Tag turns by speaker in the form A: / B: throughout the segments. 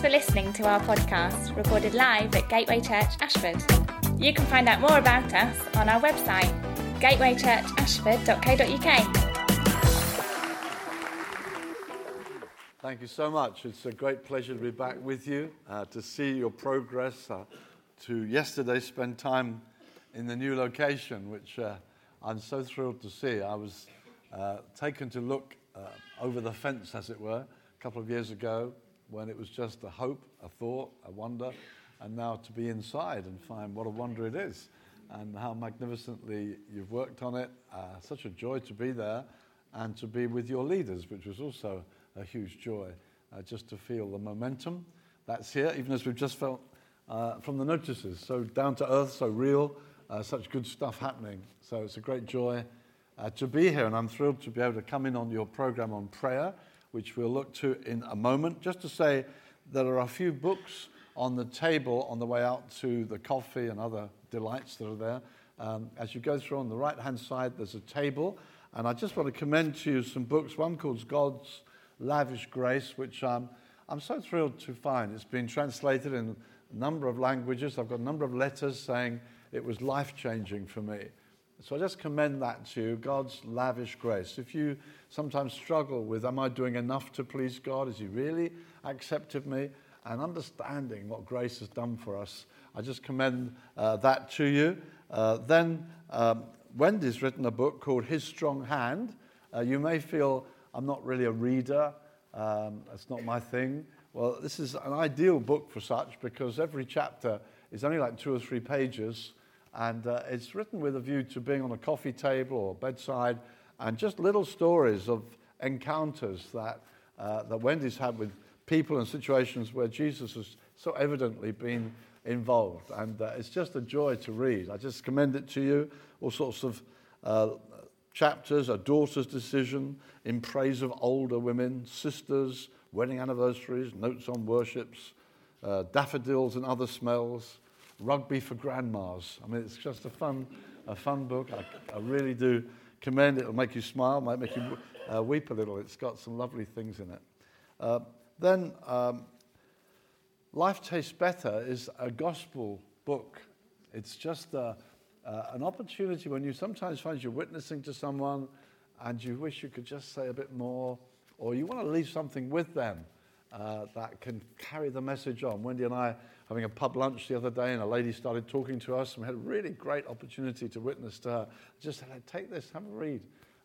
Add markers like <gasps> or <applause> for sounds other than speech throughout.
A: For listening to our podcast, recorded live at Gateway Church Ashford. You can find out more about us on our website, gatewaychurchashford.co.uk.
B: Thank you so much. It's a great pleasure to be back with you, uh, to see your progress, uh, to yesterday spend time in the new location, which uh, I'm so thrilled to see. I was uh, taken to look uh, over the fence, as it were, a couple of years ago when it was just a hope, a thought, a wonder, and now to be inside and find what a wonder it is and how magnificently you've worked on it. Uh, such a joy to be there and to be with your leaders, which was also a huge joy, uh, just to feel the momentum that's here, even as we've just felt uh, from the notices. So down to earth, so real, uh, such good stuff happening. So it's a great joy uh, to be here, and I'm thrilled to be able to come in on your program on prayer which we'll look to in a moment. Just to say, there are a few books on the table on the way out to the coffee and other delights that are there. Um, as you go through on the right hand side, there's a table, and I just want to commend to you some books. One called God's Lavish Grace, which um, I'm so thrilled to find. It's been translated in a number of languages. I've got a number of letters saying it was life changing for me. So I just commend that to you, God's lavish grace. If you sometimes struggle with, am I doing enough to please God? Is He really accepted me? And understanding what grace has done for us, I just commend uh, that to you. Uh, then um, Wendy's written a book called His Strong Hand. Uh, you may feel I'm not really a reader, um, that's not my thing. Well, this is an ideal book for such because every chapter is only like two or three pages and uh, it's written with a view to being on a coffee table or bedside and just little stories of encounters that, uh, that Wendy's had with people and situations where Jesus has so evidently been involved. And uh, it's just a joy to read. I just commend it to you. All sorts of uh, chapters, a daughter's decision in praise of older women, sisters, wedding anniversaries, notes on worships, uh, daffodils and other smells Rugby for Grandmas. I mean, it's just a fun, a fun book. I, I really do commend it. It'll make you smile, might make you uh, weep a little. It's got some lovely things in it. Uh, then, um, Life Tastes Better is a gospel book. It's just a, uh, an opportunity when you sometimes find you're witnessing to someone and you wish you could just say a bit more, or you want to leave something with them uh, that can carry the message on. Wendy and I having a pub lunch the other day, and a lady started talking to us, and we had a really great opportunity to witness to her. Just said, take this, have a read.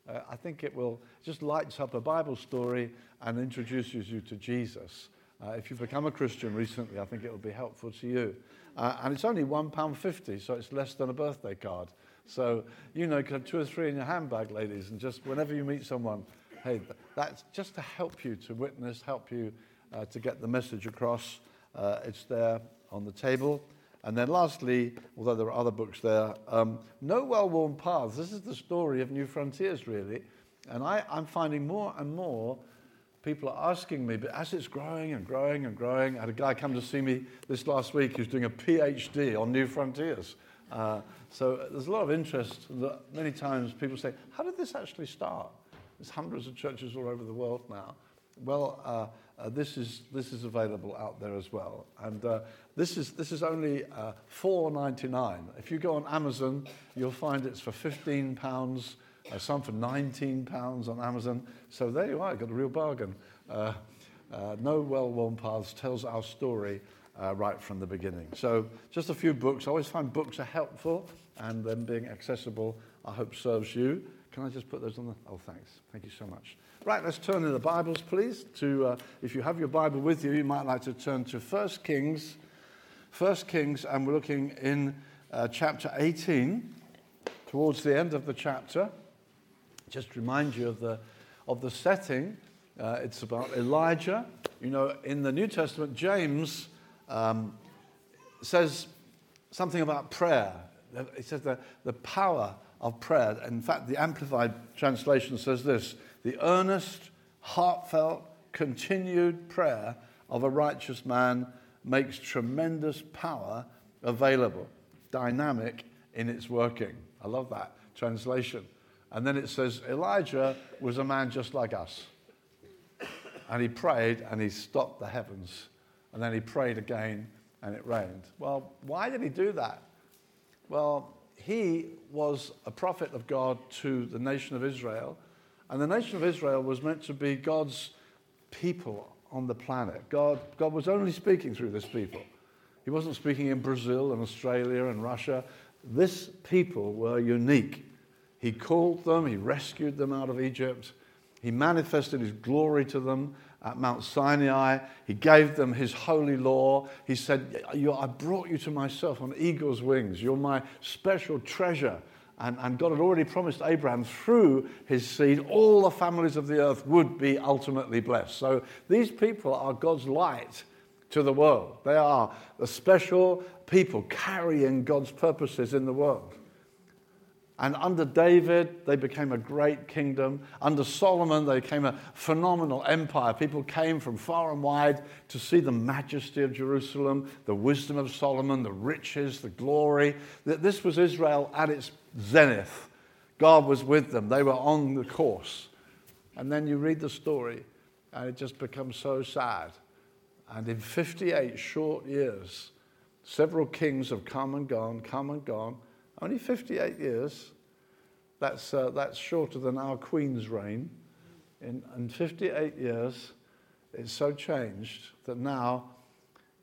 B: Uh, I think it will just lights up a Bible story and introduces you to Jesus. Uh, if you've become a Christian recently, I think it will be helpful to you. Uh, and it's only £1.50, so it's less than a birthday card. So, you know, you have two or three in your handbag, ladies, and just whenever you meet someone, hey, that's just to help you to witness, help you uh, to get the message across. Uh, it's there on the table. And then lastly, although there are other books there, um, No Well-Worn Paths. This is the story of New Frontiers, really. And I, I'm finding more and more people are asking me, but as it's growing and growing and growing, I had a guy come to see me this last week who's doing a PhD on New Frontiers. Uh, so there's a lot of interest that many times people say, how did this actually start? There's hundreds of churches all over the world now. Well, uh, uh, this, is, this is available out there as well. And uh, this, is, this is only uh, $4.99. If you go on Amazon, you'll find it's for £15, uh, some for £19 on Amazon. So there you are, got a real bargain. Uh, uh, no Well-Worn Paths tells our story uh, right from the beginning. So just a few books. I always find books are helpful, and them being accessible, I hope serves you. Can I just put those on the... Oh, thanks. Thank you so much. Right, let's turn in the Bibles, please. To, uh, if you have your Bible with you, you might like to turn to 1 Kings, 1 Kings, and we're looking in uh, chapter 18, towards the end of the chapter. Just remind you of the, of the setting. Uh, it's about Elijah. You know, in the New Testament, James um, says something about prayer. He says the, the power of prayer. In fact, the Amplified translation says this the earnest, heartfelt, continued prayer of a righteous man makes tremendous power available, dynamic in its working. I love that translation. And then it says Elijah was a man just like us. And he prayed and he stopped the heavens And then he prayed again and it rained. Well, why did he do that? Well, he was a prophet of God to the nation of Israel. And the nation of Israel was meant to be God's people on the planet. God, God was only speaking through this people. He wasn't speaking in Brazil and Australia and Russia. This people were unique. He called them, he rescued them out of Egypt, he manifested his glory to them at Mount Sinai. He gave them his holy law. He said, I brought you to myself on eagle's wings. You're my special treasure. And, and, God had already promised Abraham through his seed, all the families of the earth would be ultimately blessed. So these people are God's light to the world. They are the special people carrying God's purposes in the world. And under David, they became a great kingdom. Under Solomon, they became a phenomenal empire. People came from far and wide to see the majesty of Jerusalem, the wisdom of Solomon, the riches, the glory. This was Israel at its zenith. God was with them, they were on the course. And then you read the story, and it just becomes so sad. And in 58 short years, several kings have come and gone, come and gone. Only 58 years. That's, uh, that's shorter than our Queen's reign. In, in 58 years, it's so changed that now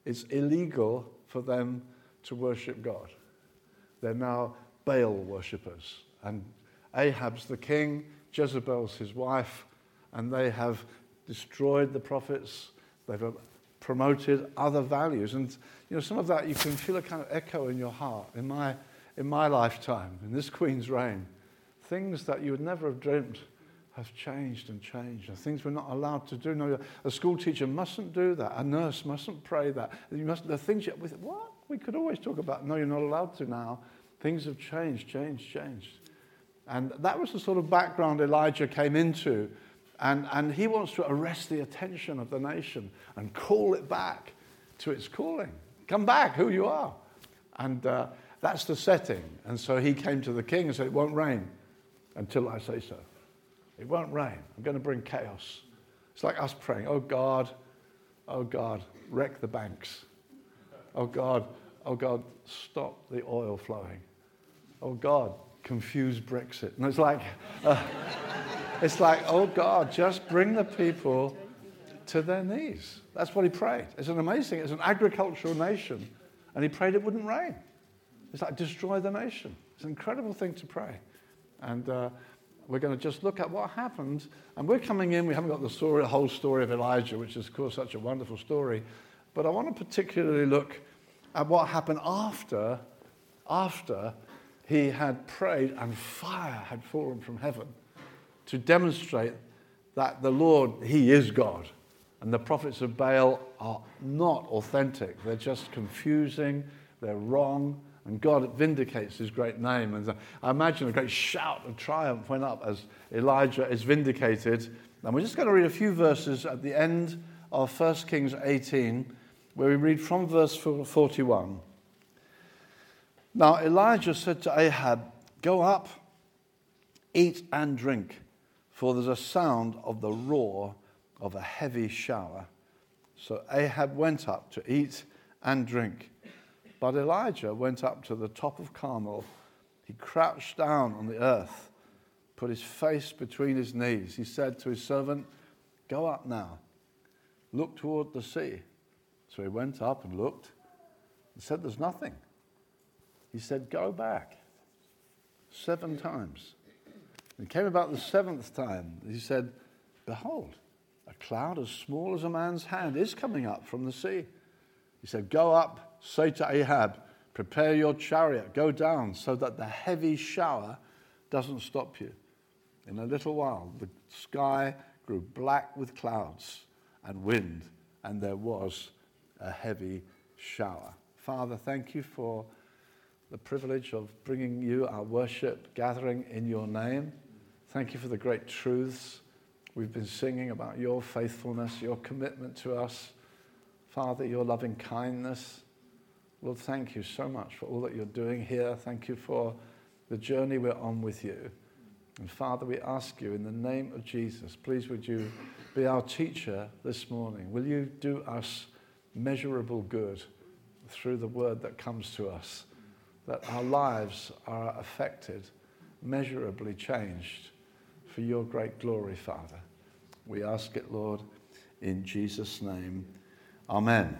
B: it's illegal for them to worship God. They're now Baal worshippers. And Ahab's the king, Jezebel's his wife, and they have destroyed the prophets. They've uh, promoted other values. And, you know, some of that you can feel a kind of echo in your heart. In my in my lifetime, in this Queen's reign, things that you would never have dreamt have changed and changed. And things we're not allowed to do. No, a school teacher mustn't do that. A nurse mustn't pray that. You must, the things you, with, what? We could always talk about, no, you're not allowed to now. Things have changed, changed, changed. And that was the sort of background Elijah came into. And, and he wants to arrest the attention of the nation and call it back to its calling. Come back, who you are. And, uh, that's the setting. And so he came to the king and said, It won't rain until I say so. It won't rain. I'm going to bring chaos. It's like us praying, Oh God, oh God, wreck the banks. Oh God, oh God, stop the oil flowing. Oh God, confuse Brexit. And it's like, uh, it's like, oh God, just bring the people to their knees. That's what he prayed. It's an amazing, it's an agricultural nation. And he prayed it wouldn't rain. It's like destroy the nation. It's an incredible thing to pray. And uh, we're going to just look at what happened. And we're coming in, we haven't got the story, the whole story of Elijah, which is, of course, such a wonderful story. But I want to particularly look at what happened after, after he had prayed and fire had fallen from heaven to demonstrate that the Lord, He is God. And the prophets of Baal are not authentic. They're just confusing, they're wrong, and God vindicates his great name. And I imagine a great shout of triumph went up as Elijah is vindicated. And we're just going to read a few verses at the end of 1 Kings 18, where we read from verse 41. Now Elijah said to Ahab, Go up, eat and drink, for there's a sound of the roar of a heavy shower. So Ahab went up to eat and drink. But Elijah went up to the top of Carmel. He crouched down on the earth, put his face between his knees. He said to his servant, Go up now, look toward the sea. So he went up and looked and said, There's nothing. He said, Go back seven times. It came about the seventh time. He said, Behold, a cloud as small as a man's hand is coming up from the sea. He said, Go up Say to Ahab, Prepare your chariot, go down, so that the heavy shower doesn't stop you. In a little while, the sky grew black with clouds and wind, and there was a heavy shower. Father, thank you for the privilege of bringing you our worship, gathering in your name. Thank you for the great truths we've been singing about your faithfulness, your commitment to us. Father, your loving kindness. Lord, thank you so much for all that you're doing here. Thank you for the journey we're on with you. And Father, we ask you in the name of Jesus, please would you be our teacher this morning? Will you do us measurable good through the word that comes to us, that our lives are affected, measurably changed for your great glory, Father. We ask it, Lord, in Jesus' name. Amen.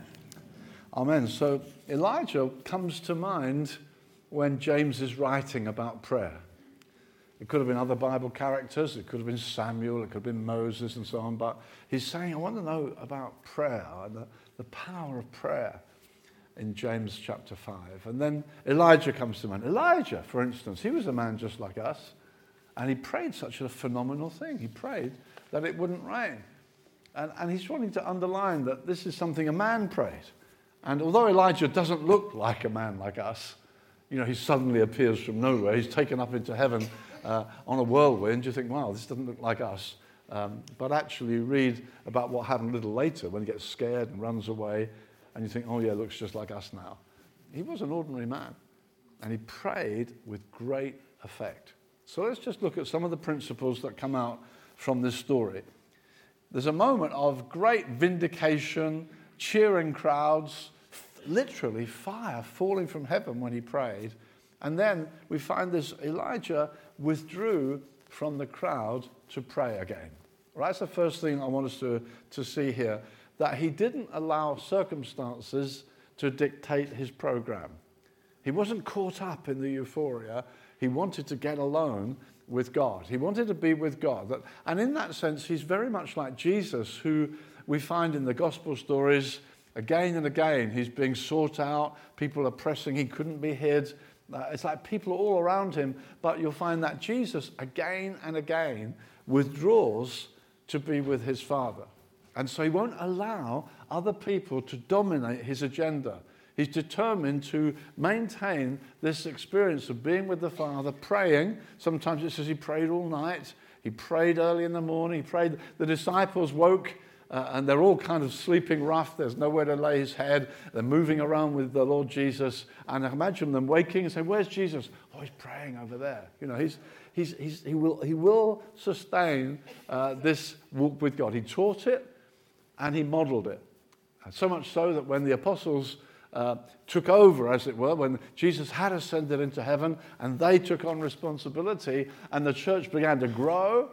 B: Amen. So Elijah comes to mind when James is writing about prayer. It could have been other Bible characters, it could have been Samuel, it could have been Moses, and so on. But he's saying, I want to know about prayer the, the power of prayer in James chapter 5. And then Elijah comes to mind. Elijah, for instance, he was a man just like us, and he prayed such a phenomenal thing. He prayed that it wouldn't rain. And, and he's wanting to underline that this is something a man prayed. And although Elijah doesn't look like a man like us, you know, he suddenly appears from nowhere. He's taken up into heaven uh, on a whirlwind. You think, wow, this doesn't look like us. Um, but actually, you read about what happened a little later when he gets scared and runs away, and you think, oh, yeah, it looks just like us now. He was an ordinary man, and he prayed with great effect. So let's just look at some of the principles that come out from this story. There's a moment of great vindication, cheering crowds, literally fire falling from heaven when he prayed. And then we find this Elijah withdrew from the crowd to pray again. Right? That's the first thing I want us to, to see here that he didn't allow circumstances to dictate his program. He wasn't caught up in the euphoria. He wanted to get alone with God. He wanted to be with God. And in that sense, he's very much like Jesus, who we find in the gospel stories again and again. He's being sought out, people are pressing, he couldn't be hid. Uh, it's like people are all around him, but you'll find that Jesus again and again withdraws to be with his Father. And so he won't allow other people to dominate his agenda. He's determined to maintain this experience of being with the Father, praying. Sometimes it says he prayed all night. He prayed early in the morning. He prayed. The disciples woke uh, and they're all kind of sleeping rough. There's nowhere to lay his head. They're moving around with the Lord Jesus. And I imagine them waking and saying, Where's Jesus? Oh, he's praying over there. You know, he's, he's, he's, he, will, he will sustain uh, this walk with God. He taught it and he modeled it. So much so that when the apostles uh, took over, as it were, when Jesus had ascended into heaven and they took on responsibility and the church began to grow,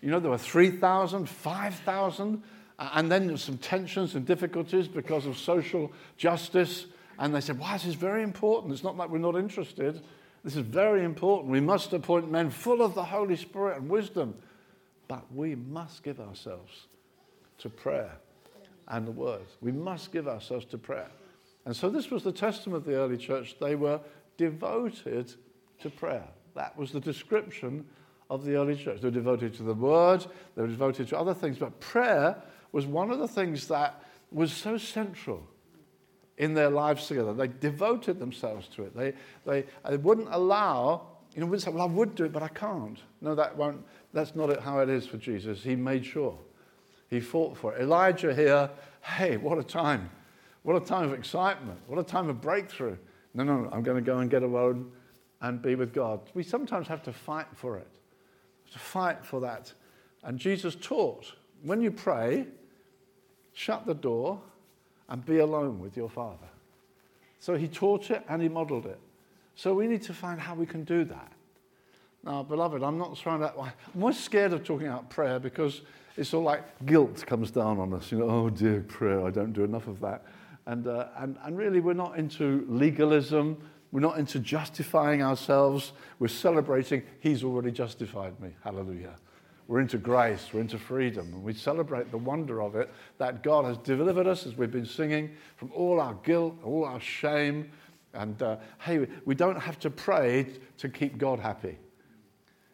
B: you know, there were 3,000, 5,000 and then there's some tensions and difficulties because of social justice. And they said, Why, this is very important. It's not like we're not interested. This is very important. We must appoint men full of the Holy Spirit and wisdom. But we must give ourselves to prayer and the word. We must give ourselves to prayer. And so this was the testament of the early church. They were devoted to prayer. That was the description of the early church. They were devoted to the word, they were devoted to other things, but prayer was one of the things that was so central in their lives together. They devoted themselves to it. They, they, they wouldn't allow, you know, wouldn't say, well, I would do it, but I can't. No, that won't, that's not how it is for Jesus. He made sure. He fought for it. Elijah here, hey, what a time. What a time of excitement. What a time of breakthrough. No, no, no I'm going to go and get alone and be with God. We sometimes have to fight for it, to fight for that. And Jesus taught when you pray, shut the door and be alone with your Father. So he taught it and he modeled it. So we need to find how we can do that. Now, beloved, I'm not trying to. I'm always scared of talking about prayer because it's all like guilt comes down on us. You know, oh dear, prayer, I don't do enough of that. And, uh, and, and really, we're not into legalism. We're not into justifying ourselves. We're celebrating, He's already justified me. Hallelujah. We're into grace, we're into freedom, and we celebrate the wonder of it that God has delivered us, as we've been singing, from all our guilt, all our shame. And uh, hey, we don't have to pray to keep God happy.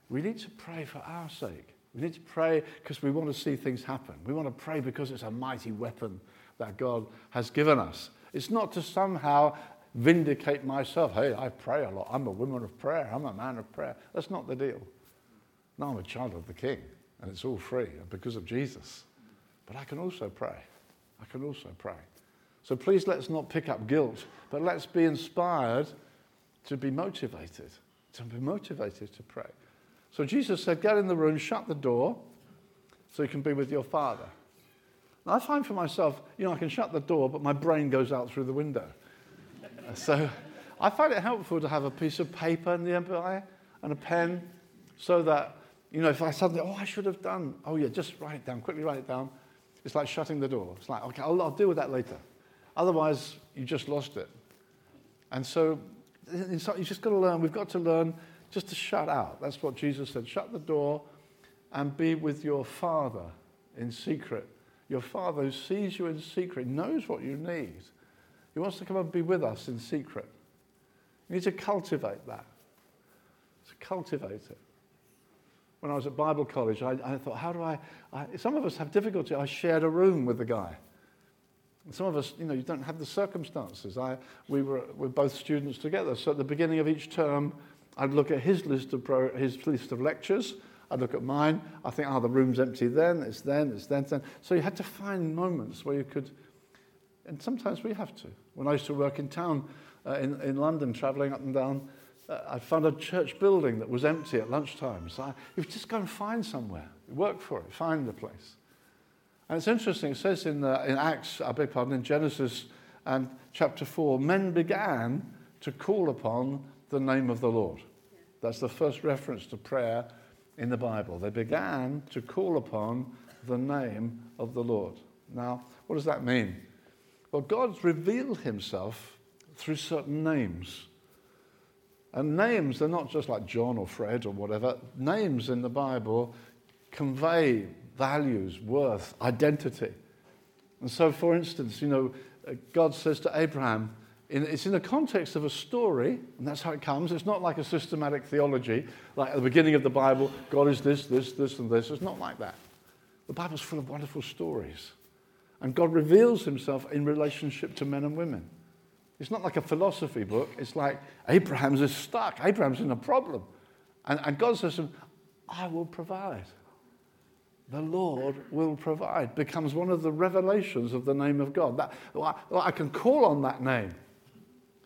B: We need to pray for our sake. We need to pray because we want to see things happen. We want to pray because it's a mighty weapon that God has given us. It's not to somehow vindicate myself. Hey, I pray a lot. I'm a woman of prayer. I'm a man of prayer. That's not the deal. No, I'm a child of the King, and it's all free because of Jesus. But I can also pray. I can also pray. So please let's not pick up guilt, but let's be inspired to be motivated, to be motivated to pray. So Jesus said, Get in the room, shut the door, so you can be with your Father. I find for myself, you know, I can shut the door, but my brain goes out through the window. <laughs> so I find it helpful to have a piece of paper nearby and a pen so that, you know, if I suddenly, oh, I should have done, oh, yeah, just write it down, quickly write it down. It's like shutting the door. It's like, okay, I'll, I'll deal with that later. Otherwise, you just lost it. And so you just got to learn, we've got to learn just to shut out. That's what Jesus said. Shut the door and be with your Father in secret. Your Father who sees you in secret, knows what you need. He wants to come and be with us in secret. You need to cultivate that. To cultivate it. When I was at Bible college, I, I thought, how do I, I, Some of us have difficulty. I shared a room with the guy. And Some of us, you know, you don't have the circumstances. I, we were we're both students together. So at the beginning of each term, I'd look at his list of, pro, his list of lectures. I'd look at mine. I think, oh, the room's empty then, it's then, it's then, it's then. So you had to find moments where you could, and sometimes we have to. When I used to work in town uh, in, in London, traveling up and down, uh, I found a church building that was empty at lunchtime. So I, you just go and find somewhere, work for it, find the place. And it's interesting, it says in, uh, in Acts, I beg pardon, in Genesis and chapter 4, men began to call upon the name of the Lord. That's the first reference to prayer in the Bible. They began to call upon the name of the Lord. Now, what does that mean? Well, God's revealed himself through certain names. And names, they're not just like John or Fred or whatever. Names in the Bible convey values, worth, identity. And so, for instance, you know, God says to Abraham, in, it's in the context of a story, and that's how it comes. It's not like a systematic theology, like at the beginning of the Bible, God is this, this, this, and this. It's not like that. The Bible's full of wonderful stories. And God reveals himself in relationship to men and women. It's not like a philosophy book. It's like Abraham's is stuck. Abraham's in a problem. And, and God says to him, I will provide the Lord will provide becomes one of the revelations of the name of God. That, I can call on that name.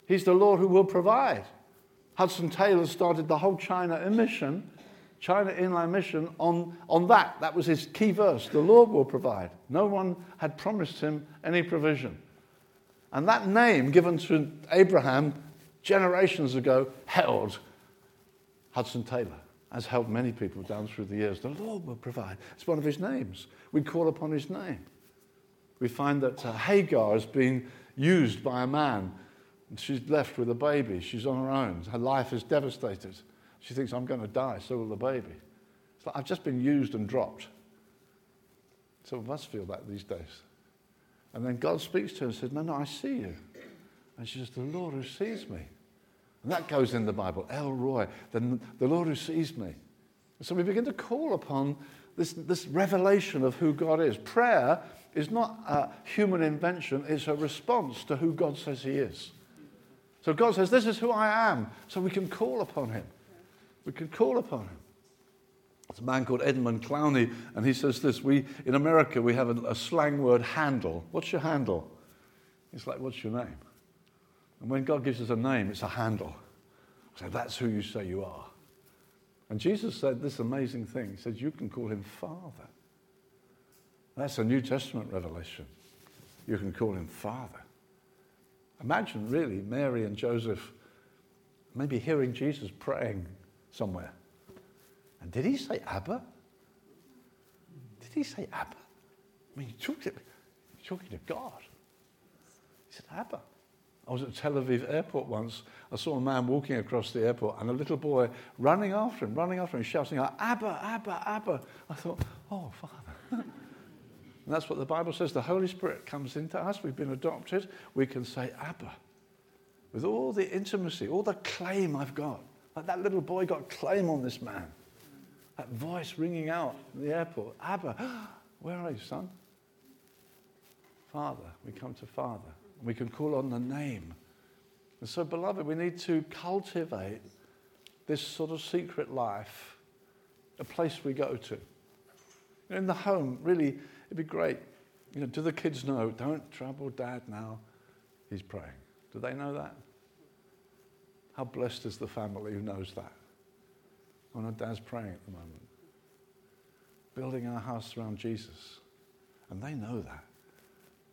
B: He's the Lord who will provide. Hudson Taylor started the whole China mission, China Inland Mission, on, on that. That was his key verse. The Lord will provide. No one had promised him any provision. And that name given to Abraham generations ago held Hudson Taylor has held many people down through the years. The Lord will provide. It's one of his names. We call upon his name. We find that uh, Hagar has been used by a man. And she's left with a baby. She's on her own. Her life is devastated. She thinks, I'm going to die, so will the baby. It's like, I've just been used and dropped. Some of us feel that these days. And then God speaks to her and says, No, no, I see you. And she says, The Lord who sees me. And that goes in the Bible, El Roi, the, the Lord who sees me. So we begin to call upon this, this revelation of who God is. Prayer is not a human invention, it's a response to who God says He is. So God says, This is who I am. So we can call upon Him. We can call upon Him. There's a man called Edmund Clowney, and he says this we, In America, we have a, a slang word handle. What's your handle? It's like, What's your name? And when God gives us a name, it's a handle. So that's who you say you are. And Jesus said this amazing thing. He said, You can call him Father. That's a New Testament revelation. You can call him Father. Imagine, really, Mary and Joseph maybe hearing Jesus praying somewhere. And did he say Abba? Did he say Abba? I mean, you're talking, talking to God. He said, Abba. I was at Tel Aviv airport once. I saw a man walking across the airport and a little boy running after him, running after him, shouting out, Abba, Abba, Abba. I thought, oh, Father. <laughs> and that's what the Bible says. The Holy Spirit comes into us. We've been adopted. We can say, Abba. With all the intimacy, all the claim I've got. Like that little boy got claim on this man. That voice ringing out in the airport, Abba, <gasps> where are you, son? Father, we come to Father. We can call on the name. And so, beloved, we need to cultivate this sort of secret life, a place we go to. In the home, really, it'd be great. You know, do the kids know, don't trouble dad now? He's praying. Do they know that? How blessed is the family who knows that? Oh no, dad's praying at the moment. Building our house around Jesus. And they know that.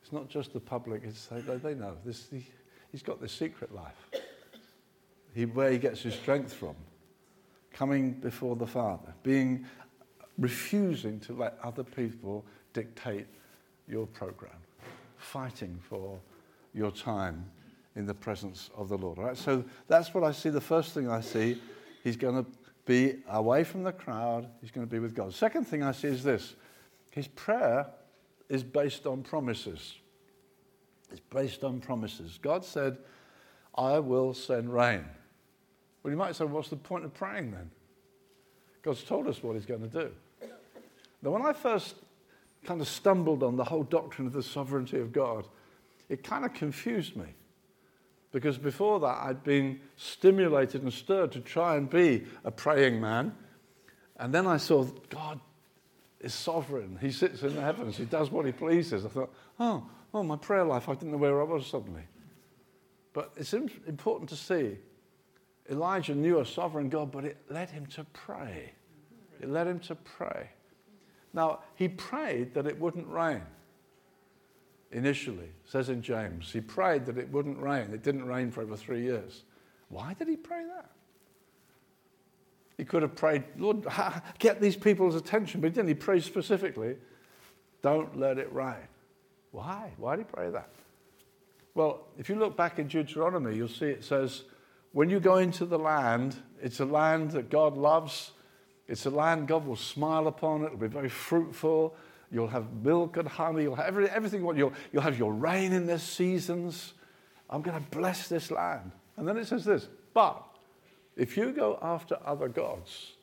B: It's not just the public, it's, they, they know. This, he, he's got this secret life, he, where he gets his strength from. Coming before the Father, being, refusing to let other people dictate your program, fighting for your time in the presence of the Lord. All right? So that's what I see. The first thing I see, he's going to be away from the crowd, he's going to be with God. Second thing I see is this his prayer is based on promises. It's based on promises. God said, I will send rain. Well, you might say, what's the point of praying then? God's told us what he's going to do. Now, when I first kind of stumbled on the whole doctrine of the sovereignty of God, it kind of confused me. Because before that, I'd been stimulated and stirred to try and be a praying man. And then I saw God is sovereign. He sits in the heavens. He does what he pleases. I thought, oh, oh, my prayer life, I didn't know where I was suddenly. But it's important to see Elijah knew a sovereign God, but it led him to pray. It led him to pray. Now, he prayed that it wouldn't rain initially, says in James. He prayed that it wouldn't rain. It didn't rain for over three years. Why did he pray that? He could have prayed, Lord, <laughs> get these people's attention, but he didn't. He prayed specifically, don't let it rain. Why? Why did he pray that? Well, if you look back in Deuteronomy, you'll see it says, when you go into the land, it's a land that God loves. It's a land God will smile upon. It'll be very fruitful. You'll have milk and honey. You'll have every, everything. You'll, you'll have your rain in their seasons. I'm going to bless this land. And then it says this, but if you go after other gods,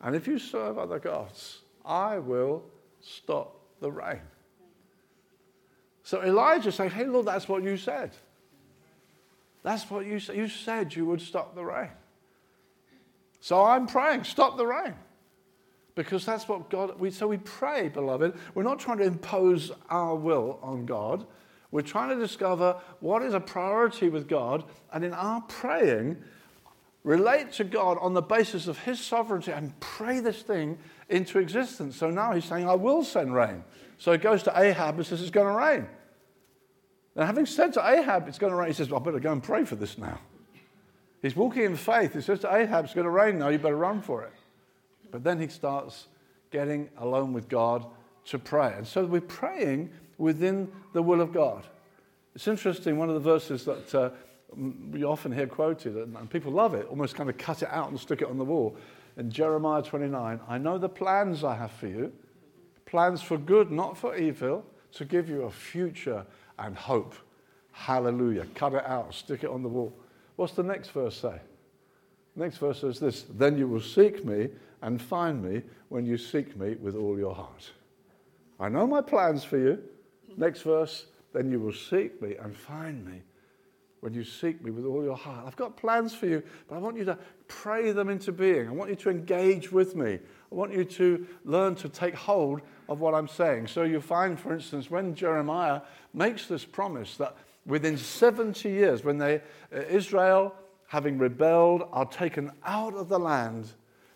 B: and if you serve other gods, I will stop the rain. So Elijah saying, Hey, Lord, that's what you said. That's what you said. You said you would stop the rain. So I'm praying, stop the rain. Because that's what God, we, so we pray, beloved. We're not trying to impose our will on God. We're trying to discover what is a priority with God. And in our praying, relate to God on the basis of His sovereignty and pray this thing into existence. So now He's saying, I will send rain. So he goes to Ahab and says, It's going to rain. And having said to Ahab, It's going to rain, he says, I better go and pray for this now. He's walking in faith. He says to Ahab, It's going to rain now, you better run for it. But then he starts getting alone with God to pray. And so we're praying within the will of God. It's interesting, one of the verses that uh, we often hear quoted, and people love it, almost kind of cut it out and stick it on the wall. In Jeremiah 29, I know the plans I have for you, plans for good, not for evil, to give you a future and hope. Hallelujah. Cut it out, stick it on the wall. What's the next verse say? next verse says this Then you will seek me and find me when you seek me with all your heart. I know my plans for you. Next verse, then you will seek me and find me when you seek me with all your heart. I've got plans for you, but I want you to pray them into being. I want you to engage with me. I want you to learn to take hold of what I'm saying. So you find, for instance, when Jeremiah makes this promise that within 70 years, when they, uh, Israel, having rebelled, are taken out of the land,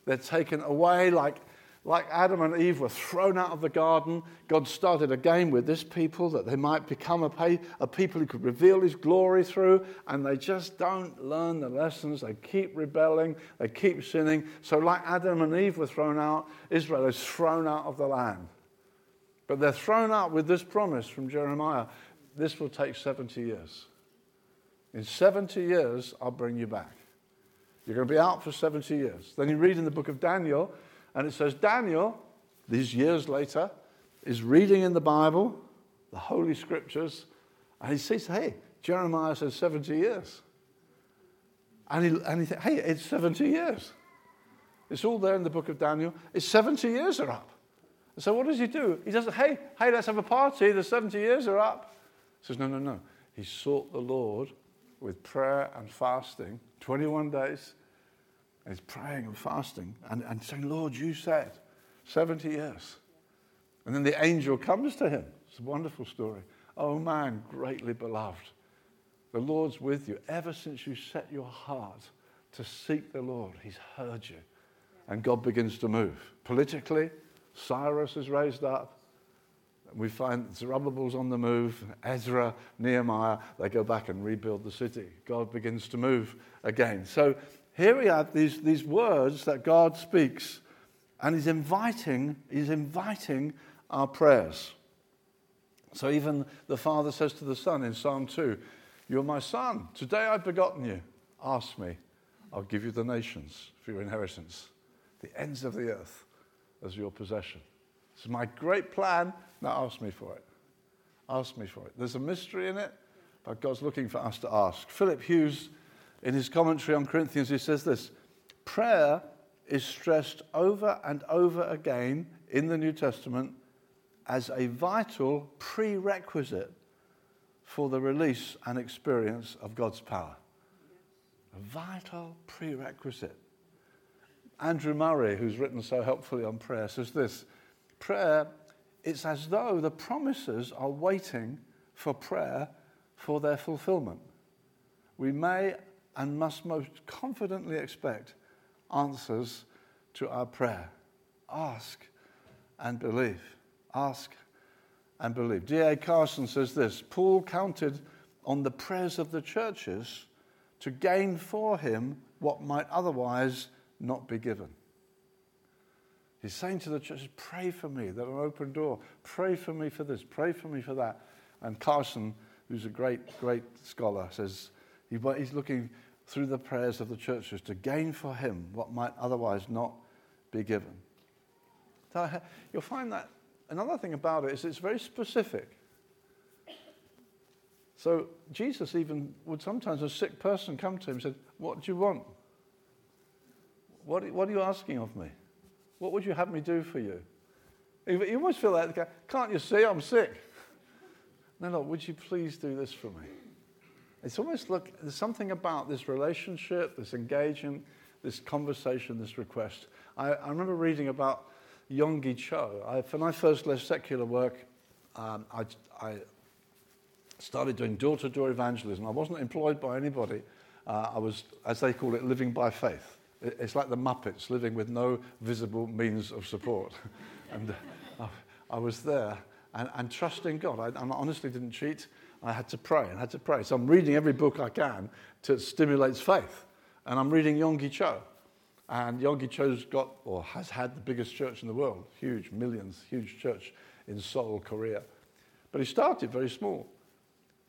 B: they're taken away like like Adam and Eve were thrown out of the garden, God started a game with this people that they might become a, pay, a, people who could reveal his glory through, and they just don't learn the lessons. They keep rebelling, they keep sinning. So, like Adam and Eve were thrown out, Israel is thrown out of the land. But they're thrown out with this promise from Jeremiah this will take 70 years. In 70 years, I'll bring you back. You're going to be out for 70 years. Then you read in the book of Daniel, and it says Daniel, these years later, is reading in the Bible, the Holy Scriptures, and he says, hey, Jeremiah says 70 years. And he, and he thinks, hey, it's 70 years. It's all there in the book of Daniel. It's 70 years are up. So what does he do? He doesn't, hey, hey, let's have a party. The 70 years are up. He says, no, no, no. He sought the Lord with prayer and fasting, 21 days, he's praying and fasting and, and saying, Lord, you said 70 years. And then the angel comes to him. It's a wonderful story. Oh man, greatly beloved. The Lord's with you. Ever since you set your heart to seek the Lord, he's heard you. And God begins to move. Politically, Cyrus is raised up. We find Zerubbabel's on the move, Ezra, Nehemiah, they go back and rebuild the city. God begins to move again. So here we have these, these words that God speaks, and He's inviting, He's inviting our prayers. So even the Father says to the Son in Psalm 2, You're my Son. Today I've begotten you. Ask me. I'll give you the nations for your inheritance, the ends of the earth as your possession. It's my great plan. Now ask me for it. Ask me for it. There's a mystery in it, but God's looking for us to ask. Philip Hughes, in his commentary on Corinthians, he says this prayer is stressed over and over again in the New Testament as a vital prerequisite for the release and experience of God's power. A vital prerequisite. Andrew Murray, who's written so helpfully on prayer, says this prayer, it's as though the promises are waiting for prayer for their fulfillment. We may and must most confidently expect answers to our prayer. Ask and believe. Ask and believe. D.A. Carson says this Paul counted on the prayers of the churches to gain for him what might otherwise not be given. He's saying to the church, pray for me that an open door. Pray for me for this. Pray for me for that. And Carson, who's a great, great scholar, says he's looking through the prayers of the churches to gain for him what might otherwise not be given. So <laughs> you'll find that another thing about it is it's very specific. So Jesus even would sometimes a sick person come to him and said, What do you want? What, what are you asking of me? What would you have me do for you? You almost feel like, can't you see I'm sick? No, no, would you please do this for me? It's almost like there's something about this relationship, this engagement, this conversation, this request. I, I remember reading about Yonggi Cho. I, when I first left secular work, um, I, I, started doing door to door evangelism. I wasn't employed by anybody. Uh, I was, as they call it, living by faith. It's like the Muppets, living with no visible means of support. <laughs> and uh, I was there and, and trusting God. I, I, honestly didn't cheat. I had to pray and had to pray. So I'm reading every book I can to stimulate faith. And I'm reading Yonggi Cho. And Yonggi Cho's got, or has had, the biggest church in the world. Huge, millions, huge church in Seoul, Korea. But he started very small.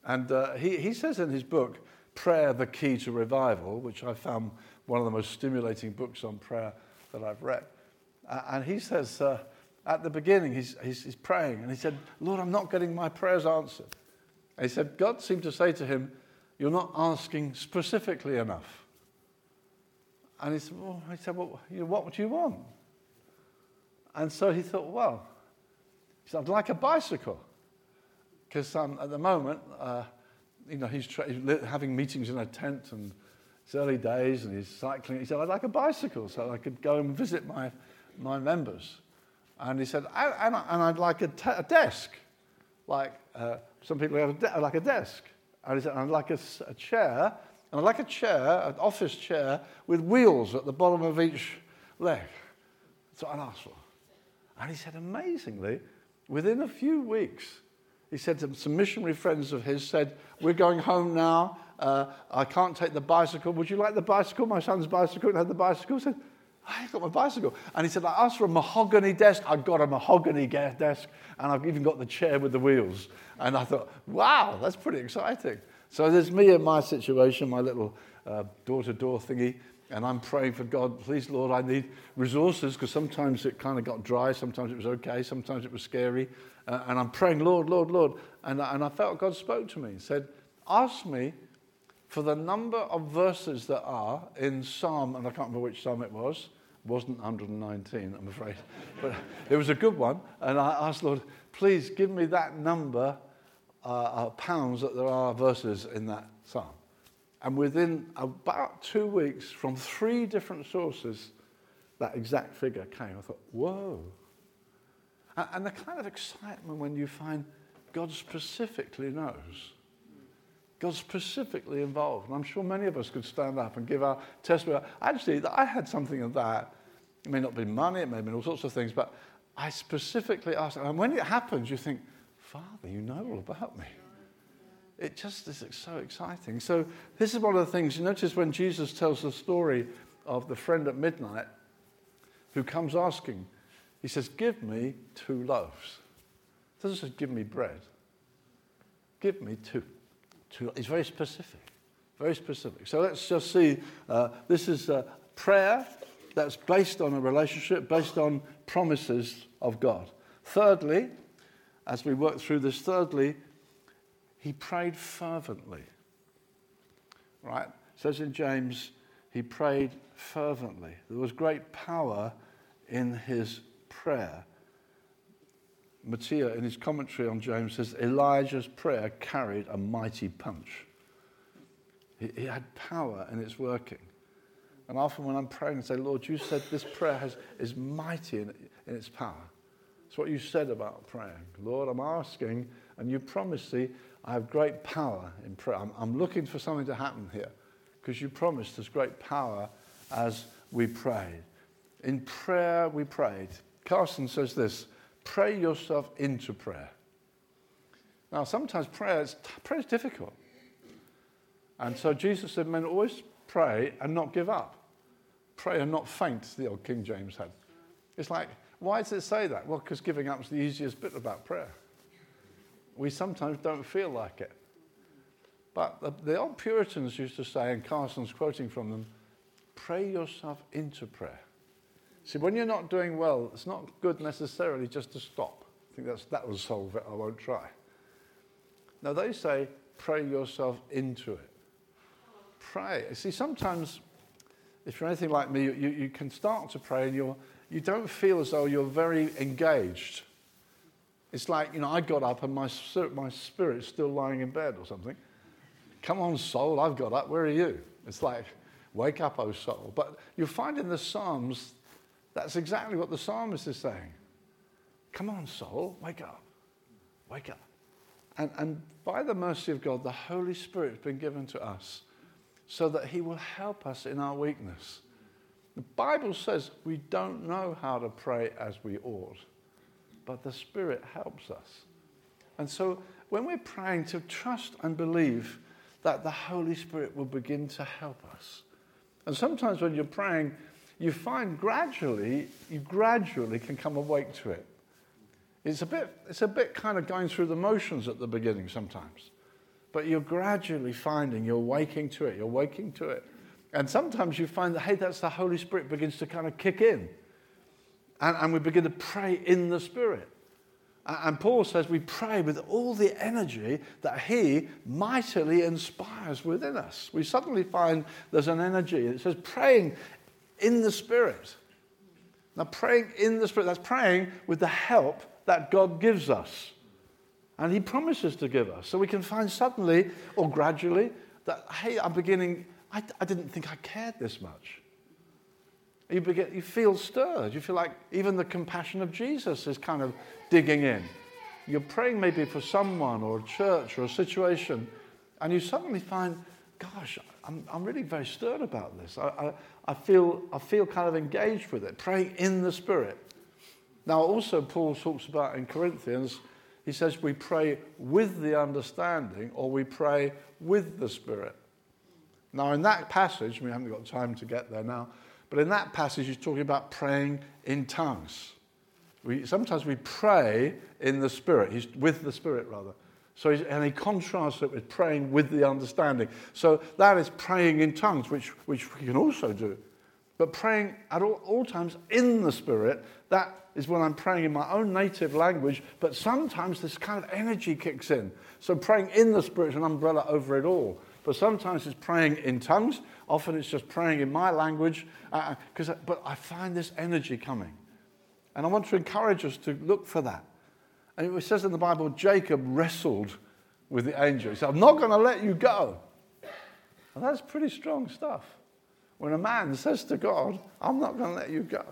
B: And uh, he, he says in his book, Prayer, the Key to Revival, which I found one of the most stimulating books on prayer that I've read. And he says, uh, at the beginning, he's, he's, he's, praying, and he said, Lord, I'm not getting my prayers answered. And he said, God seemed to say to him, You're not asking specifically enough. And he said, Well, he said, well you know, what do you want? And so he thought, Well, he said, I'd like a bicycle. Because um, at the moment, uh, you know, he's, tra- he's having meetings in a tent and it's early days and he's cycling. He said, I'd like a bicycle so I could go and visit my, my members. And he said, and, and I'd like a, te- a desk, like uh, some people have a de- like a desk. And he said, I'd like a, a chair, and I'd like a chair, an office chair, with wheels at the bottom of each leg. That's what I'd asked for. And he said, amazingly, within a few weeks, he said to some missionary friends of his, said, we're going home now. Uh, I can't take the bicycle. Would you like the bicycle? My son's bicycle. And had the bicycle. He said, I got my bicycle. And he said, I asked for a mahogany desk. I got a mahogany desk. And I've even got the chair with the wheels. And I thought, wow, that's pretty exciting. So there's me in my situation, my little door to door thingy. And I'm praying for God, please, Lord, I need resources because sometimes it kind of got dry, sometimes it was okay, sometimes it was scary. Uh, and I'm praying, Lord, Lord, Lord. And, and I felt God spoke to me and said, Ask me for the number of verses that are in Psalm, and I can't remember which Psalm it was. It wasn't 119, I'm afraid. <laughs> but it was a good one. And I asked, Lord, please give me that number uh, of pounds that there are verses in that Psalm. And within about two weeks, from three different sources, that exact figure came. I thought, whoa. And the kind of excitement when you find God specifically knows. God specifically involved. And I'm sure many of us could stand up and give our testimony. Actually, I had something of that. It may not be money, it may have been all sorts of things, but I specifically asked, and when it happens, you think, Father, you know all about me. It just is so exciting. So, this is one of the things you notice when Jesus tells the story of the friend at midnight who comes asking, he says, Give me two loaves. He doesn't say, Give me bread. Give me two. Two. It's very specific. Very specific. So let's just see. Uh, this is a prayer that's based on a relationship, based on promises of God. Thirdly, as we work through this, thirdly, he prayed fervently. Right? It says in James, he prayed fervently. There was great power in his prayer. Matthias, in his commentary on James, says Elijah's prayer carried a mighty punch. He, he had power in its working. And often when I'm praying, I say, Lord, you said this prayer has, is mighty in, in its power. It's what you said about praying. Lord, I'm asking, and you promised, me I have great power in prayer. I'm, I'm looking for something to happen here because you promised there's great power as we prayed. In prayer, we prayed. Carson says this pray yourself into prayer. Now, sometimes prayer is, prayer is difficult. And so Jesus said, men always pray and not give up. Pray and not faint, the old King James had. It's like, why does it say that? Well, because giving up is the easiest bit about prayer. We sometimes don't feel like it. But the, the old Puritans used to say, and Carson's quoting from them, pray yourself into prayer. See, when you're not doing well, it's not good necessarily just to stop. I think that's, that will solve it, I won't try. Now, they say, pray yourself into it. Pray. See, sometimes, if you're anything like me, you, you can start to pray and you're, you don't feel as though you're very engaged. It's like, you know, I got up and my, my spirit's still lying in bed or something. Come on, soul, I've got up. Where are you? It's like, wake up, oh soul. But you find in the Psalms, that's exactly what the psalmist is saying. Come on, soul, wake up. Wake up. And, and by the mercy of God, the Holy Spirit's been given to us so that He will help us in our weakness. The Bible says we don't know how to pray as we ought, but the Spirit helps us. And so when we're praying to trust and believe that the Holy Spirit will begin to help us. And sometimes when you're praying, you find gradually, you gradually can come awake to it. It's a bit, it's a bit kind of going through the motions at the beginning sometimes. But you're gradually finding you're waking to it, you're waking to it. And sometimes you find that, hey, that's the Holy Spirit begins to kind of kick in. And, and we begin to pray in the Spirit. And Paul says we pray with all the energy that he mightily inspires within us. We suddenly find there's an energy. It says praying in the Spirit. Now, praying in the Spirit, that's praying with the help that God gives us. And he promises to give us. So we can find suddenly or gradually that, hey, I'm beginning I, I didn't think I cared this much. You, begin, you feel stirred. You feel like even the compassion of Jesus is kind of digging in. You're praying maybe for someone or a church or a situation, and you suddenly find, gosh, I'm, I'm really very stirred about this. I, I, I, feel, I feel kind of engaged with it, praying in the Spirit. Now, also, Paul talks about in Corinthians, he says we pray with the understanding or we pray with the Spirit. Now, in that passage, we haven't got time to get there now, but in that passage, he's talking about praying in tongues. We, sometimes we pray in the Spirit, he's with the Spirit, rather. So and he contrasts it with praying with the understanding. So that is praying in tongues, which, which we can also do. But praying at all, all times in the Spirit, that is when I'm praying in my own native language, but sometimes this kind of energy kicks in. So praying in the Spirit is an umbrella over it all. But sometimes it's praying in tongues. Often it's just praying in my language. Uh, uh but I find this energy coming. And I want to encourage us to look for that. And it says in the Bible, Jacob wrestled with the angel. He said, I'm not going to let you go. And that's pretty strong stuff. When a man says to God, I'm not going to let you go,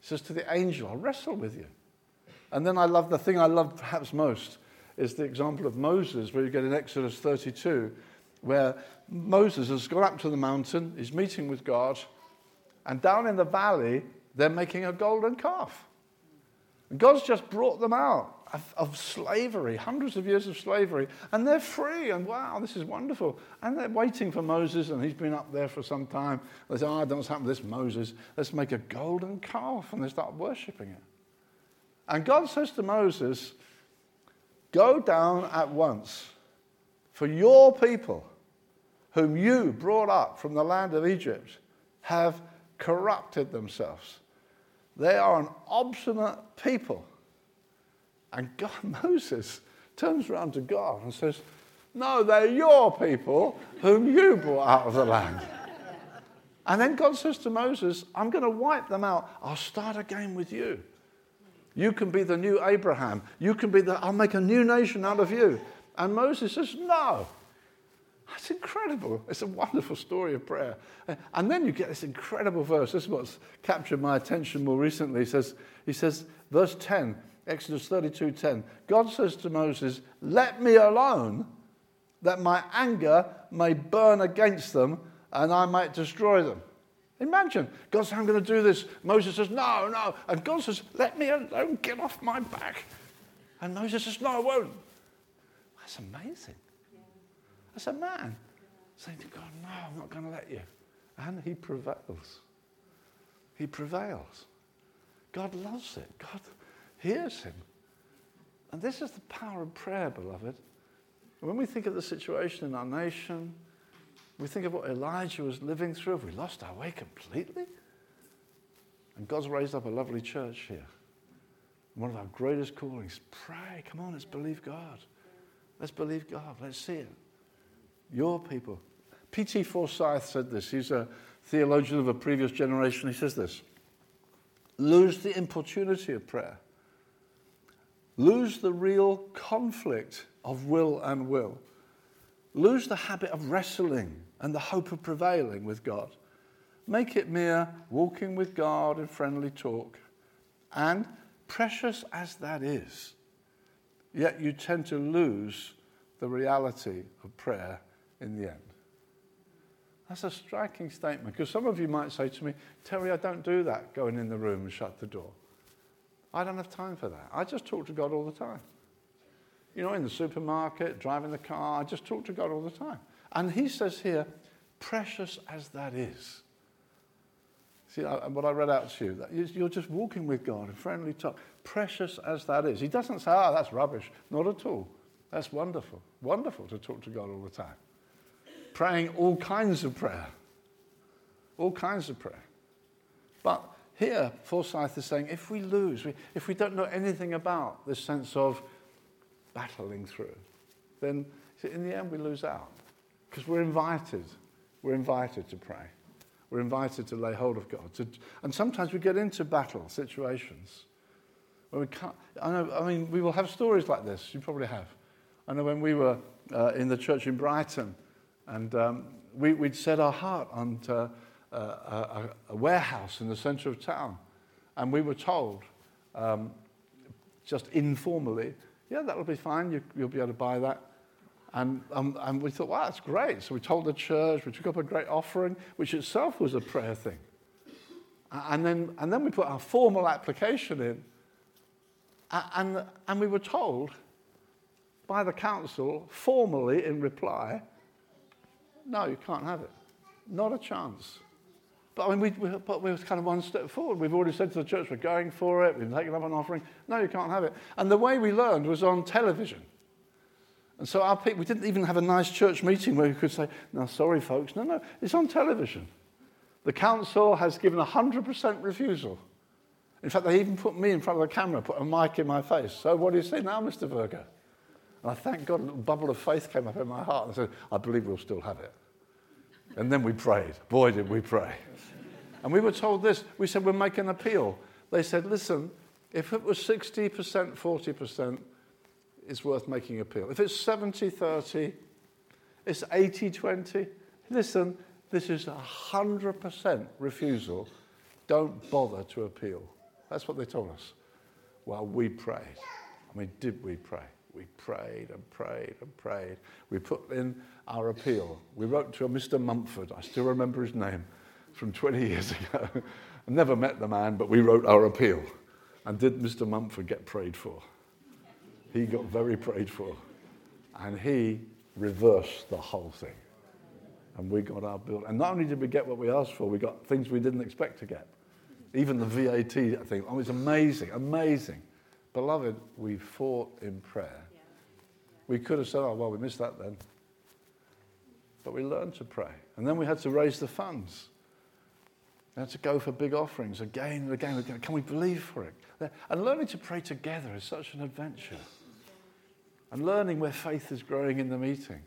B: he says to the angel, I'll wrestle with you. And then I love the thing I love perhaps most is the example of Moses, where you get in Exodus 32 where Moses has gone up to the mountain, he's meeting with God, and down in the valley, they're making a golden calf. And God's just brought them out of, of, slavery, hundreds of years of slavery, and they're free. And wow, this is wonderful. And they're waiting for Moses, and he's been up there for some time. They say, oh, don't know what's happened to this Moses. Let's make a golden calf. And they start worshipping it. And God says to Moses, Go down at once, for your people, whom you brought up from the land of Egypt, have corrupted themselves. They are an obstinate people. And God, <laughs> Moses turns around to God and says, No, they're your people whom you brought out of the land. And then God says to Moses, I'm going to wipe them out. I'll start again with you. You can be the new Abraham. You can be the, I'll make a new nation out of you. And Moses says, No. That's incredible. It's a wonderful story of prayer. And then you get this incredible verse. This is what's captured my attention more recently. He says, he says verse 10, Exodus 32 10. God says to Moses, Let me alone, that my anger may burn against them and I might destroy them. Imagine, God says, I'm going to do this. Moses says, No, no. And God says, Let me alone, get off my back. And Moses says, No, I won't. That's amazing. That's a man saying to God, No, I'm not going to let you. And he prevails. He prevails. God loves it. God hears him. And this is the power of prayer, beloved. When we think of the situation in our nation, we think of what Elijah was living through. Have we lost our way completely? And God's raised up a lovely church here. One of our greatest callings pray. Come on, let's believe God. Let's believe God. Let's see it. Your people. P.T. Forsyth said this. He's a theologian of a previous generation. He says this Lose the importunity of prayer, lose the real conflict of will and will, lose the habit of wrestling and the hope of prevailing with God. Make it mere walking with God in friendly talk. And precious as that is, yet you tend to lose the reality of prayer in the end. That's a striking statement because some of you might say to me, Terry, I don't do that, going in the room and shut the door. I don't have time for that. I just talk to God all the time. You know, in the supermarket, driving the car, I just talk to God all the time. And he says here, precious as that is. See, I, what I read out to you, that you're just walking with God in friendly talk, precious as that is. He doesn't say, oh, that's rubbish. Not at all. That's wonderful. Wonderful to talk to God all the time praying all kinds of prayer. All kinds of prayer. But here, Forsyth is saying if we lose, if we don't know anything about this sense of battling through, then in the end we lose out. Because we're invited. We're invited to pray. We're invited to lay hold of God. To, and sometimes we get into battle situations where we can't. I, know, I mean, we will have stories like this. You probably have. I know when we were uh, in the church in Brighton, and um, we, would set our heart on uh, a, a, warehouse in the center of town. And we were told, um, just informally, yeah, that'll be fine. You, will be able to buy that. And, um, and we thought, wow, that's great. So we told the church, we took up a great offering, which itself was a prayer thing. And then, and then we put our formal application in. And, and we were told by the council, formally in reply, no, you can't have it. Not a chance. But I mean, we, we, but we was kind of one step forward. We've already said to the church, we're going for it, we've taken up an offering. No, you can't have it. And the way we learned was on television. And so our people, we didn't even have a nice church meeting where we could say, no, sorry, folks. No, no, it's on television. The council has given 100% refusal. In fact, they even put me in front of the camera, put a mic in my face. So what do you say now, Mr. Virgo? And I thank God a little bubble of faith came up in my heart and said, I believe we'll still have it. And then we prayed. Boy, did we pray. And we were told this. We said, we'll make an appeal. They said, listen, if it was 60%, 40%, it's worth making appeal. If it's 70 30, it's 80 20. Listen, this is a 100% refusal. Don't bother to appeal. That's what they told us. Well, we prayed. I mean, did we pray? We prayed and prayed and prayed. We put in our appeal. We wrote to a Mr. Mumford. I still remember his name from 20 years <laughs> ago. I never met the man, but we wrote our appeal. And did Mr. Mumford get prayed for? He got very prayed for. And he reversed the whole thing. And we got our bill. And not only did we get what we asked for, we got things we didn't expect to get. Even the VAT thing. Oh, it's amazing, amazing. Beloved, we fought in prayer. We could have said, oh, well, we missed that then. But we learned to pray. And then we had to raise the funds. We had to go for big offerings again and again. again. Can we believe for it? And learning to pray together is such an adventure. And learning where faith is growing in the meeting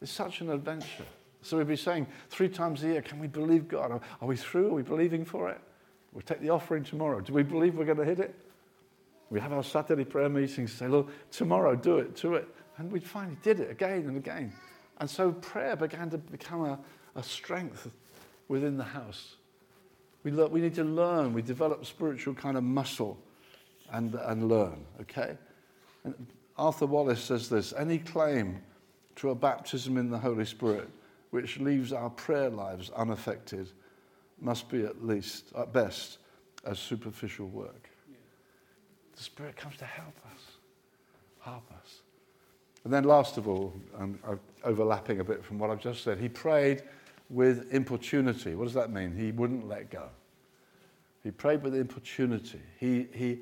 B: is such an adventure. So we'd be saying three times a year, can we believe God? Are we through? Are we believing for it? We'll take the offering tomorrow. Do we believe we're going to hit it? We have our Saturday prayer meetings, say, look, tomorrow, do it, do it. And we finally did it again and again. And so prayer began to become a, a strength within the house. We, le- we need to learn. We develop spiritual kind of muscle and, and learn, okay? And Arthur Wallis says this any claim to a baptism in the Holy Spirit which leaves our prayer lives unaffected must be at least, at best, a superficial work. The Spirit comes to help us, help us. And then, last of all, um, overlapping a bit from what I've just said, he prayed with importunity. What does that mean? He wouldn't let go. He prayed with importunity. He, he,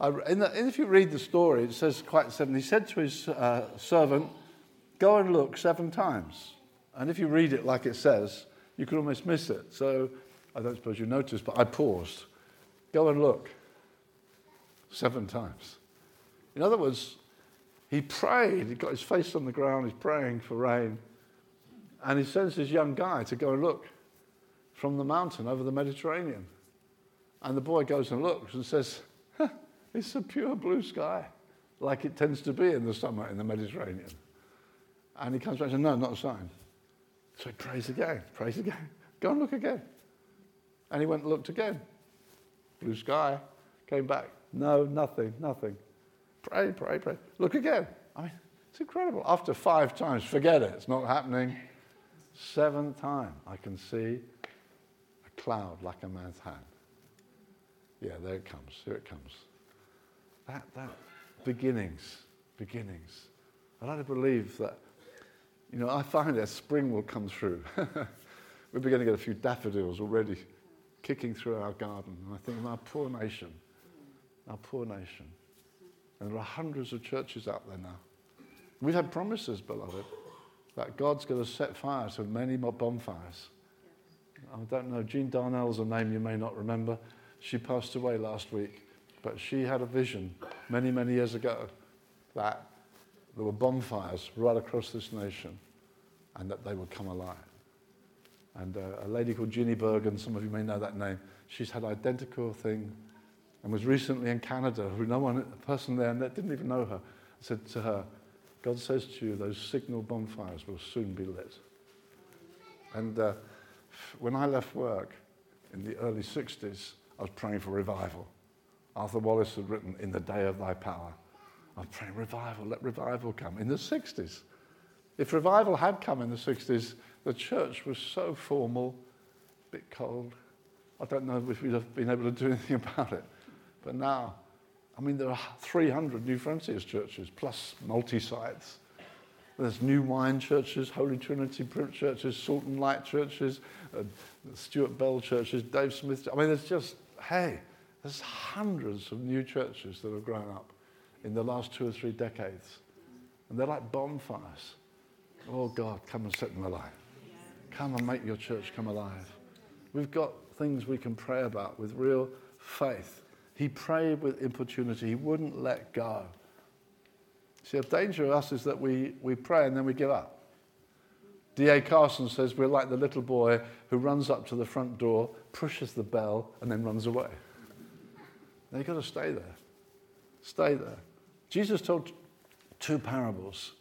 B: I, in the, if you read the story, it says quite seven. He said to his uh, servant, Go and look seven times. And if you read it like it says, you could almost miss it. So I don't suppose you noticed, but I paused. Go and look seven times. In other words, he prayed, he got his face on the ground, he's praying for rain, and he sends this young guy to go and look from the mountain over the Mediterranean. And the boy goes and looks and says, It's a pure blue sky, like it tends to be in the summer in the Mediterranean. And he comes back and says, No, not a sign. So he prays again, prays again. <laughs> Go and look again. And he went and looked again. Blue sky, came back. No, nothing, nothing. Pray, pray, pray. Look again. I mean, it's incredible. After five times, forget it, it's not happening. Seventh time, I can see a cloud like a man's hand. Yeah, there it comes. Here it comes. That, that, beginnings, beginnings. I like to believe that, you know, I find that spring will come through. <laughs> We're beginning to get a few daffodils already kicking through our garden. And I think our poor nation, our poor nation. And there are hundreds of churches out there now. We've had promises, beloved, that God's going to set fire to many more bonfires. I don't know, Jean Darnell's a name you may not remember. She passed away last week, but she had a vision many, many years ago that there were bonfires right across this nation and that they would come alive. And uh, a lady called Ginny Bergen, some of you may know that name, she's had identical thing and was recently in Canada, who no one, a person there didn't even know her, said to her, God says to you, those signal bonfires will soon be lit. And uh, when I left work in the early 60s, I was praying for revival. Arthur Wallis had written, In the day of thy power. I was praying, revival, let revival come. In the 60s. If revival had come in the 60s, the church was so formal, a bit cold. I don't know if we'd have been able to do anything <laughs> about it. But now, I mean, there are 300 Newfrontiers churches, plus multi sites. There's New Wine churches, Holy Trinity Brompton churches, Salt and Light churches, uh, Stuart Bell churches, Dave Smith. I mean, there's just, hey, there's hundreds of new churches that have grown up in the last two or three decades. And they're like bonfires. Oh, God, come and set them alive. Come and make your church come alive. We've got things we can pray about with real faith. He prayed with importunity. He wouldn't let go. See, the danger of us is that we, we pray and then we give up. D.A. Carson says we're like the little boy who runs up to the front door, pushes the bell, and then runs away. Now you've got to stay there. Stay there. Jesus told two parables,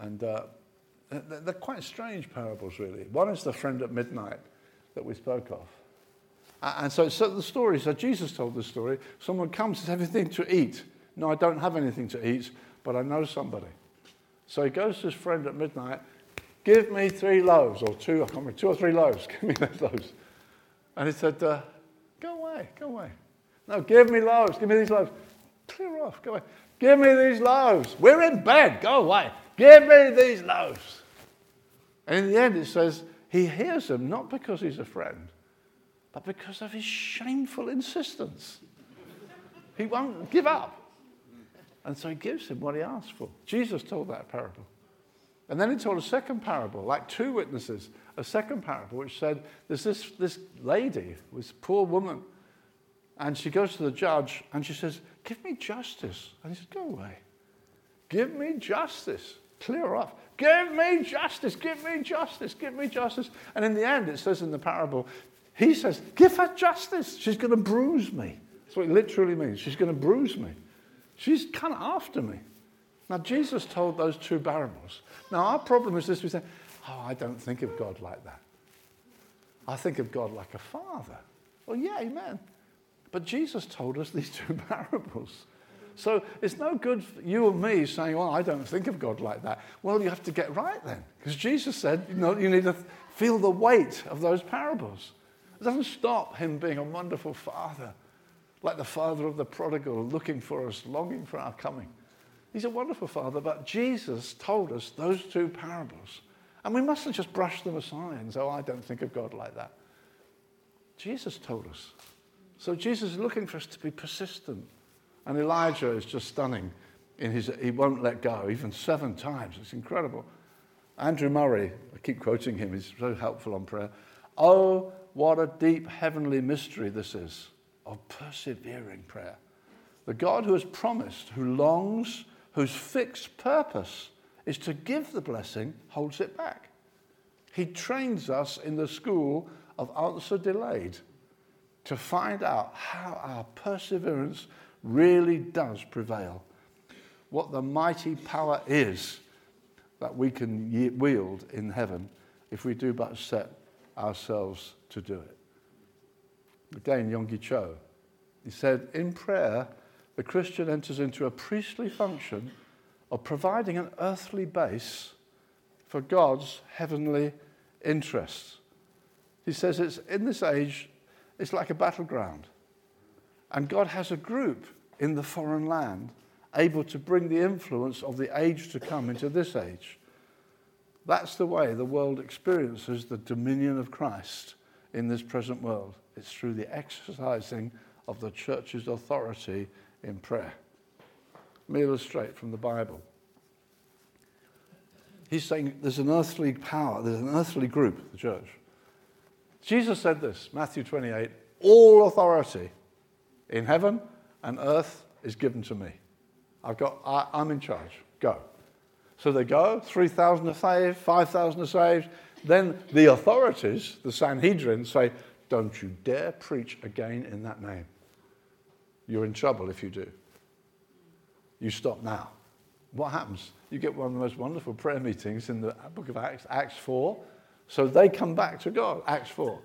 B: and uh, they're quite strange parables, really. One is the friend at midnight that we spoke of. And so, the story, so Jesus told the story. Someone comes, has everything to eat. No, I don't have anything to eat, but I know somebody. So he goes to his friend at midnight, give me three loaves, or two, I can't remember, two or three loaves, <laughs> give me those loaves. And he said, uh, go away, go away. No, give me loaves. Give me these loaves. Clear off. Go away. Give me these loaves. We're in bed. Go away. Give me these loaves. And in the end, it says he hears them not because he's a friend, but because of his shameful insistence. He won't give up. And so he gives him what he asked for. Jesus told that parable. And then he told a second parable, like two witnesses, a second parable, which said there's this, this lady, this poor woman, and she goes to the judge and she says, Give me justice. And he says, Go away. Give me justice. Clear off. Give me justice. Give me justice. Give me justice. And in the end, it says in the parable, he says, Give her justice. She's going to bruise me. That's what it literally means. She's going to bruise me. She's kind of after me. Now, Jesus told those two parables. Now, our problem is this we say, oh, I don't think of God like that. I think of God like a father. Well, yeah, amen. But Jesus told us these two <laughs> parables. So it's no good you and me saying, well, I don't think of God like that. Well, you have to get right then. Because Jesus said, you know, you need to feel the weight of those parables. It doesn't stop him being a wonderful father like the father of the prodigal, looking for us, longing for our coming. He's a wonderful father, but Jesus told us those two parables. And we mustn't just brush them aside and say, oh, I don't think of God like that. Jesus told us. So Jesus is looking for us to be persistent. And Elijah is just stunning in his, he won't let go, even seven times. It's incredible. Andrew Murray, I keep quoting him, he's so helpful on prayer. Oh, what a deep heavenly mystery this is of persevering prayer. The God who has promised, who longs, whose fixed purpose is to give the blessing, holds it back. He trains us in the school of answer delayed to find out how our perseverance really does prevail, what the mighty power is that we can wield in heaven if we do but set ourselves to do it. Again, Yonggi Cho. He said, in prayer, the Christian enters into a priestly function of providing an earthly base for God's heavenly interests. He says it's in this age, it's like a battleground. And God has a group in the foreign land able to bring the influence of the age to come into this age. That's the way the world experiences the dominion of Christ in this present world. It's through the exercising of the church's authority in prayer. Let me illustrate from the Bible. He's saying there's an earthly power, there's an earthly group, the church. Jesus said this, Matthew 28 all authority in heaven and earth is given to me. I've got, I, I'm in charge. Go. So they go, 3,000 are saved, 5,000 are saved. Then the authorities, the Sanhedrin, say, Don't you dare preach again in that name. You're in trouble if you do. You stop now. What happens? You get one of the most wonderful prayer meetings in the book of Acts, Acts 4. So they come back to God, Acts 4.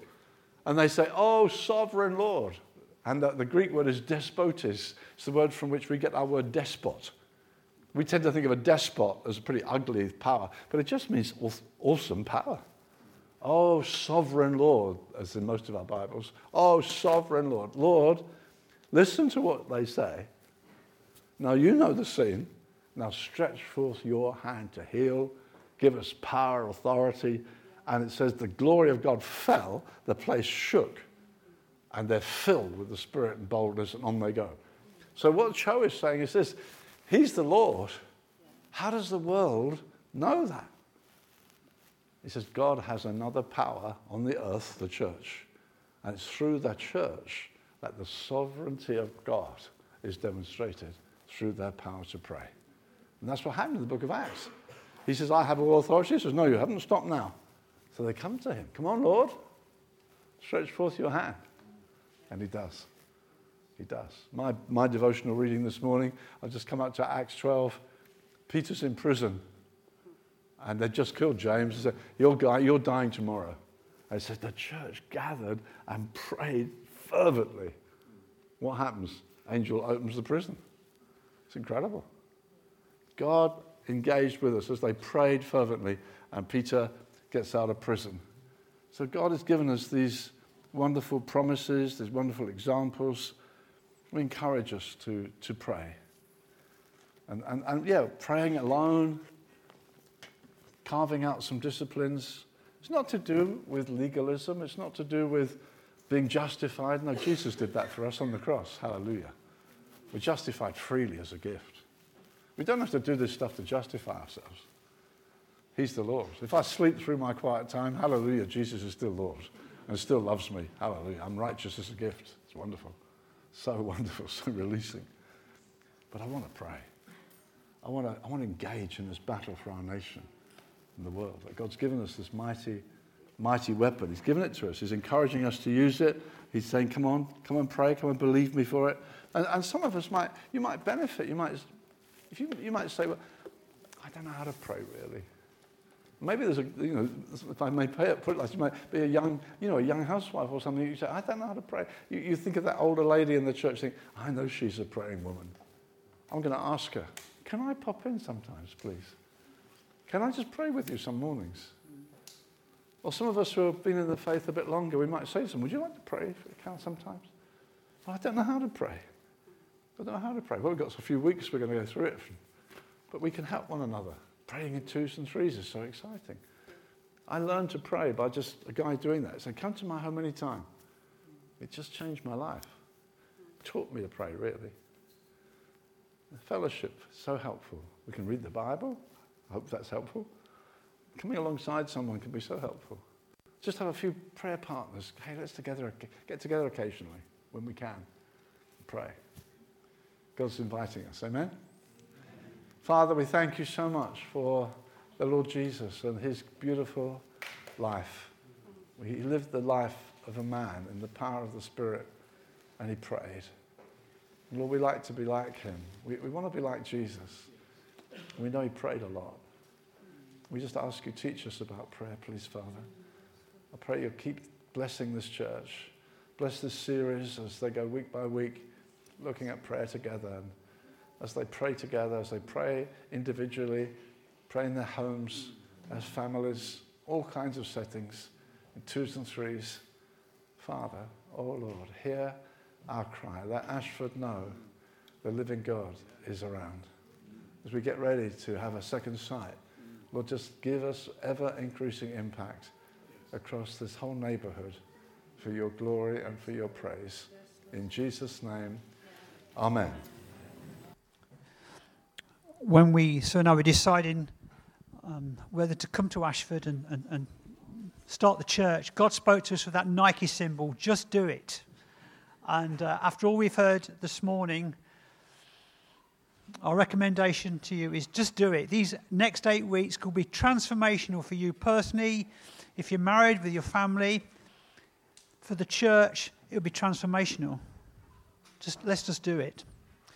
B: And they say, Oh, sovereign Lord. And the, the Greek word is despotis. It's the word from which we get our word despot. We tend to think of a despot as a pretty ugly power, but it just means awesome power. Oh, sovereign Lord, as in most of our Bibles. Oh, sovereign Lord. Lord, listen to what they say. Now you know the scene. Now stretch forth your hand to heal, give us power, authority. And it says the glory of God fell, the place shook, and they're filled with the Spirit and boldness, and on they go. So what Cho is saying is this He's the Lord. How does the world know that? He says God has another power on the earth, the church. And it's through the church that the sovereignty of God is demonstrated through their power to pray. And that's what happened in the book of Acts. He says, I have all authority. He says, No, you haven't. Stop now. So they come to him. Come on, Lord. Stretch forth your hand. And he does. He does. My, my devotional reading this morning, I've just come up to Acts 12. Peter's in prison. And they just killed James. He said, You're, you're dying tomorrow. He said, The church gathered and prayed fervently. What happens? Angel opens the prison. It's incredible. God engaged with us as they prayed fervently, and Peter gets out of prison. So God has given us these wonderful promises, these wonderful examples. We encourage us to, to pray. And, and, and yeah, praying alone, carving out some disciplines. It's not to do with legalism, it's not to do with being justified. No, Jesus did that for us on the cross. Hallelujah. We're justified freely as a gift. We don't have to do this stuff to justify ourselves. He's the Lord. If I sleep through my quiet time, hallelujah, Jesus is still Lord and still loves me. Hallelujah. I'm righteous as a gift. It's wonderful. So <laughs> wonderful, so releasing. But I want to pray. I want to, I want to engage in this battle for our nation and the world. God's given us this mighty, mighty weapon. He's given it to us. He's encouraging us to use it. He's saying, come on, come and pray, come and believe me for it. And, and some of us might, you might benefit. You might, if you, you might say, well, I don't know how to pray really. Maybe there's a, you know, if I may put it like this, might be a young, you know, a young housewife or something. You say, I don't know how to pray. You, you think of that older lady in the church, think, I know she's a praying woman. I'm going to ask her, can I pop in sometimes, please? Can I just pray with you some mornings? Or some of us who have been in the faith a bit longer, we might say to them, would you like to pray if you can sometimes? Well, I don't know how to pray. I don't know how to pray. Well, we've got a few weeks we're going to go through it. But we can help one another. Praying in twos and threes is so exciting. I learned to pray by just a guy doing that. So come to my home anytime. It just changed my life. Taught me to pray, really. The fellowship, so helpful. We can read the Bible. I hope that's helpful. Coming alongside someone can be so helpful. Just have a few prayer partners. Hey, let's together, get together occasionally when we can. Pray. God's inviting us. Amen? Father, we thank you so much for the Lord Jesus and his beautiful life. He lived the life of a man in the power of the Spirit and he prayed. Lord, we like to be like him. We, we want to be like Jesus. We know he prayed a lot. We just ask you, to teach us about prayer, please, Father. I pray you'll keep blessing this church. Bless this series as they go week by week, looking at prayer together. As they pray together, as they pray individually, pray in their homes, as families, all kinds of settings, in twos and threes. Father, oh Lord, hear our cry. Let Ashford know the living God is around. As we get ready to have a second sight, Lord, just give us ever increasing impact across this whole neighborhood for your glory and for your praise. In Jesus' name, Amen
C: when we, so now we're deciding um, whether to come to Ashford and, and, and start the church, God spoke to us with that Nike symbol, just do it. And uh, after all we've heard this morning, our recommendation to you is just do it. These next eight weeks could be transformational for you personally, if you're married with your family, for the church, it will be transformational. Just let's just do it.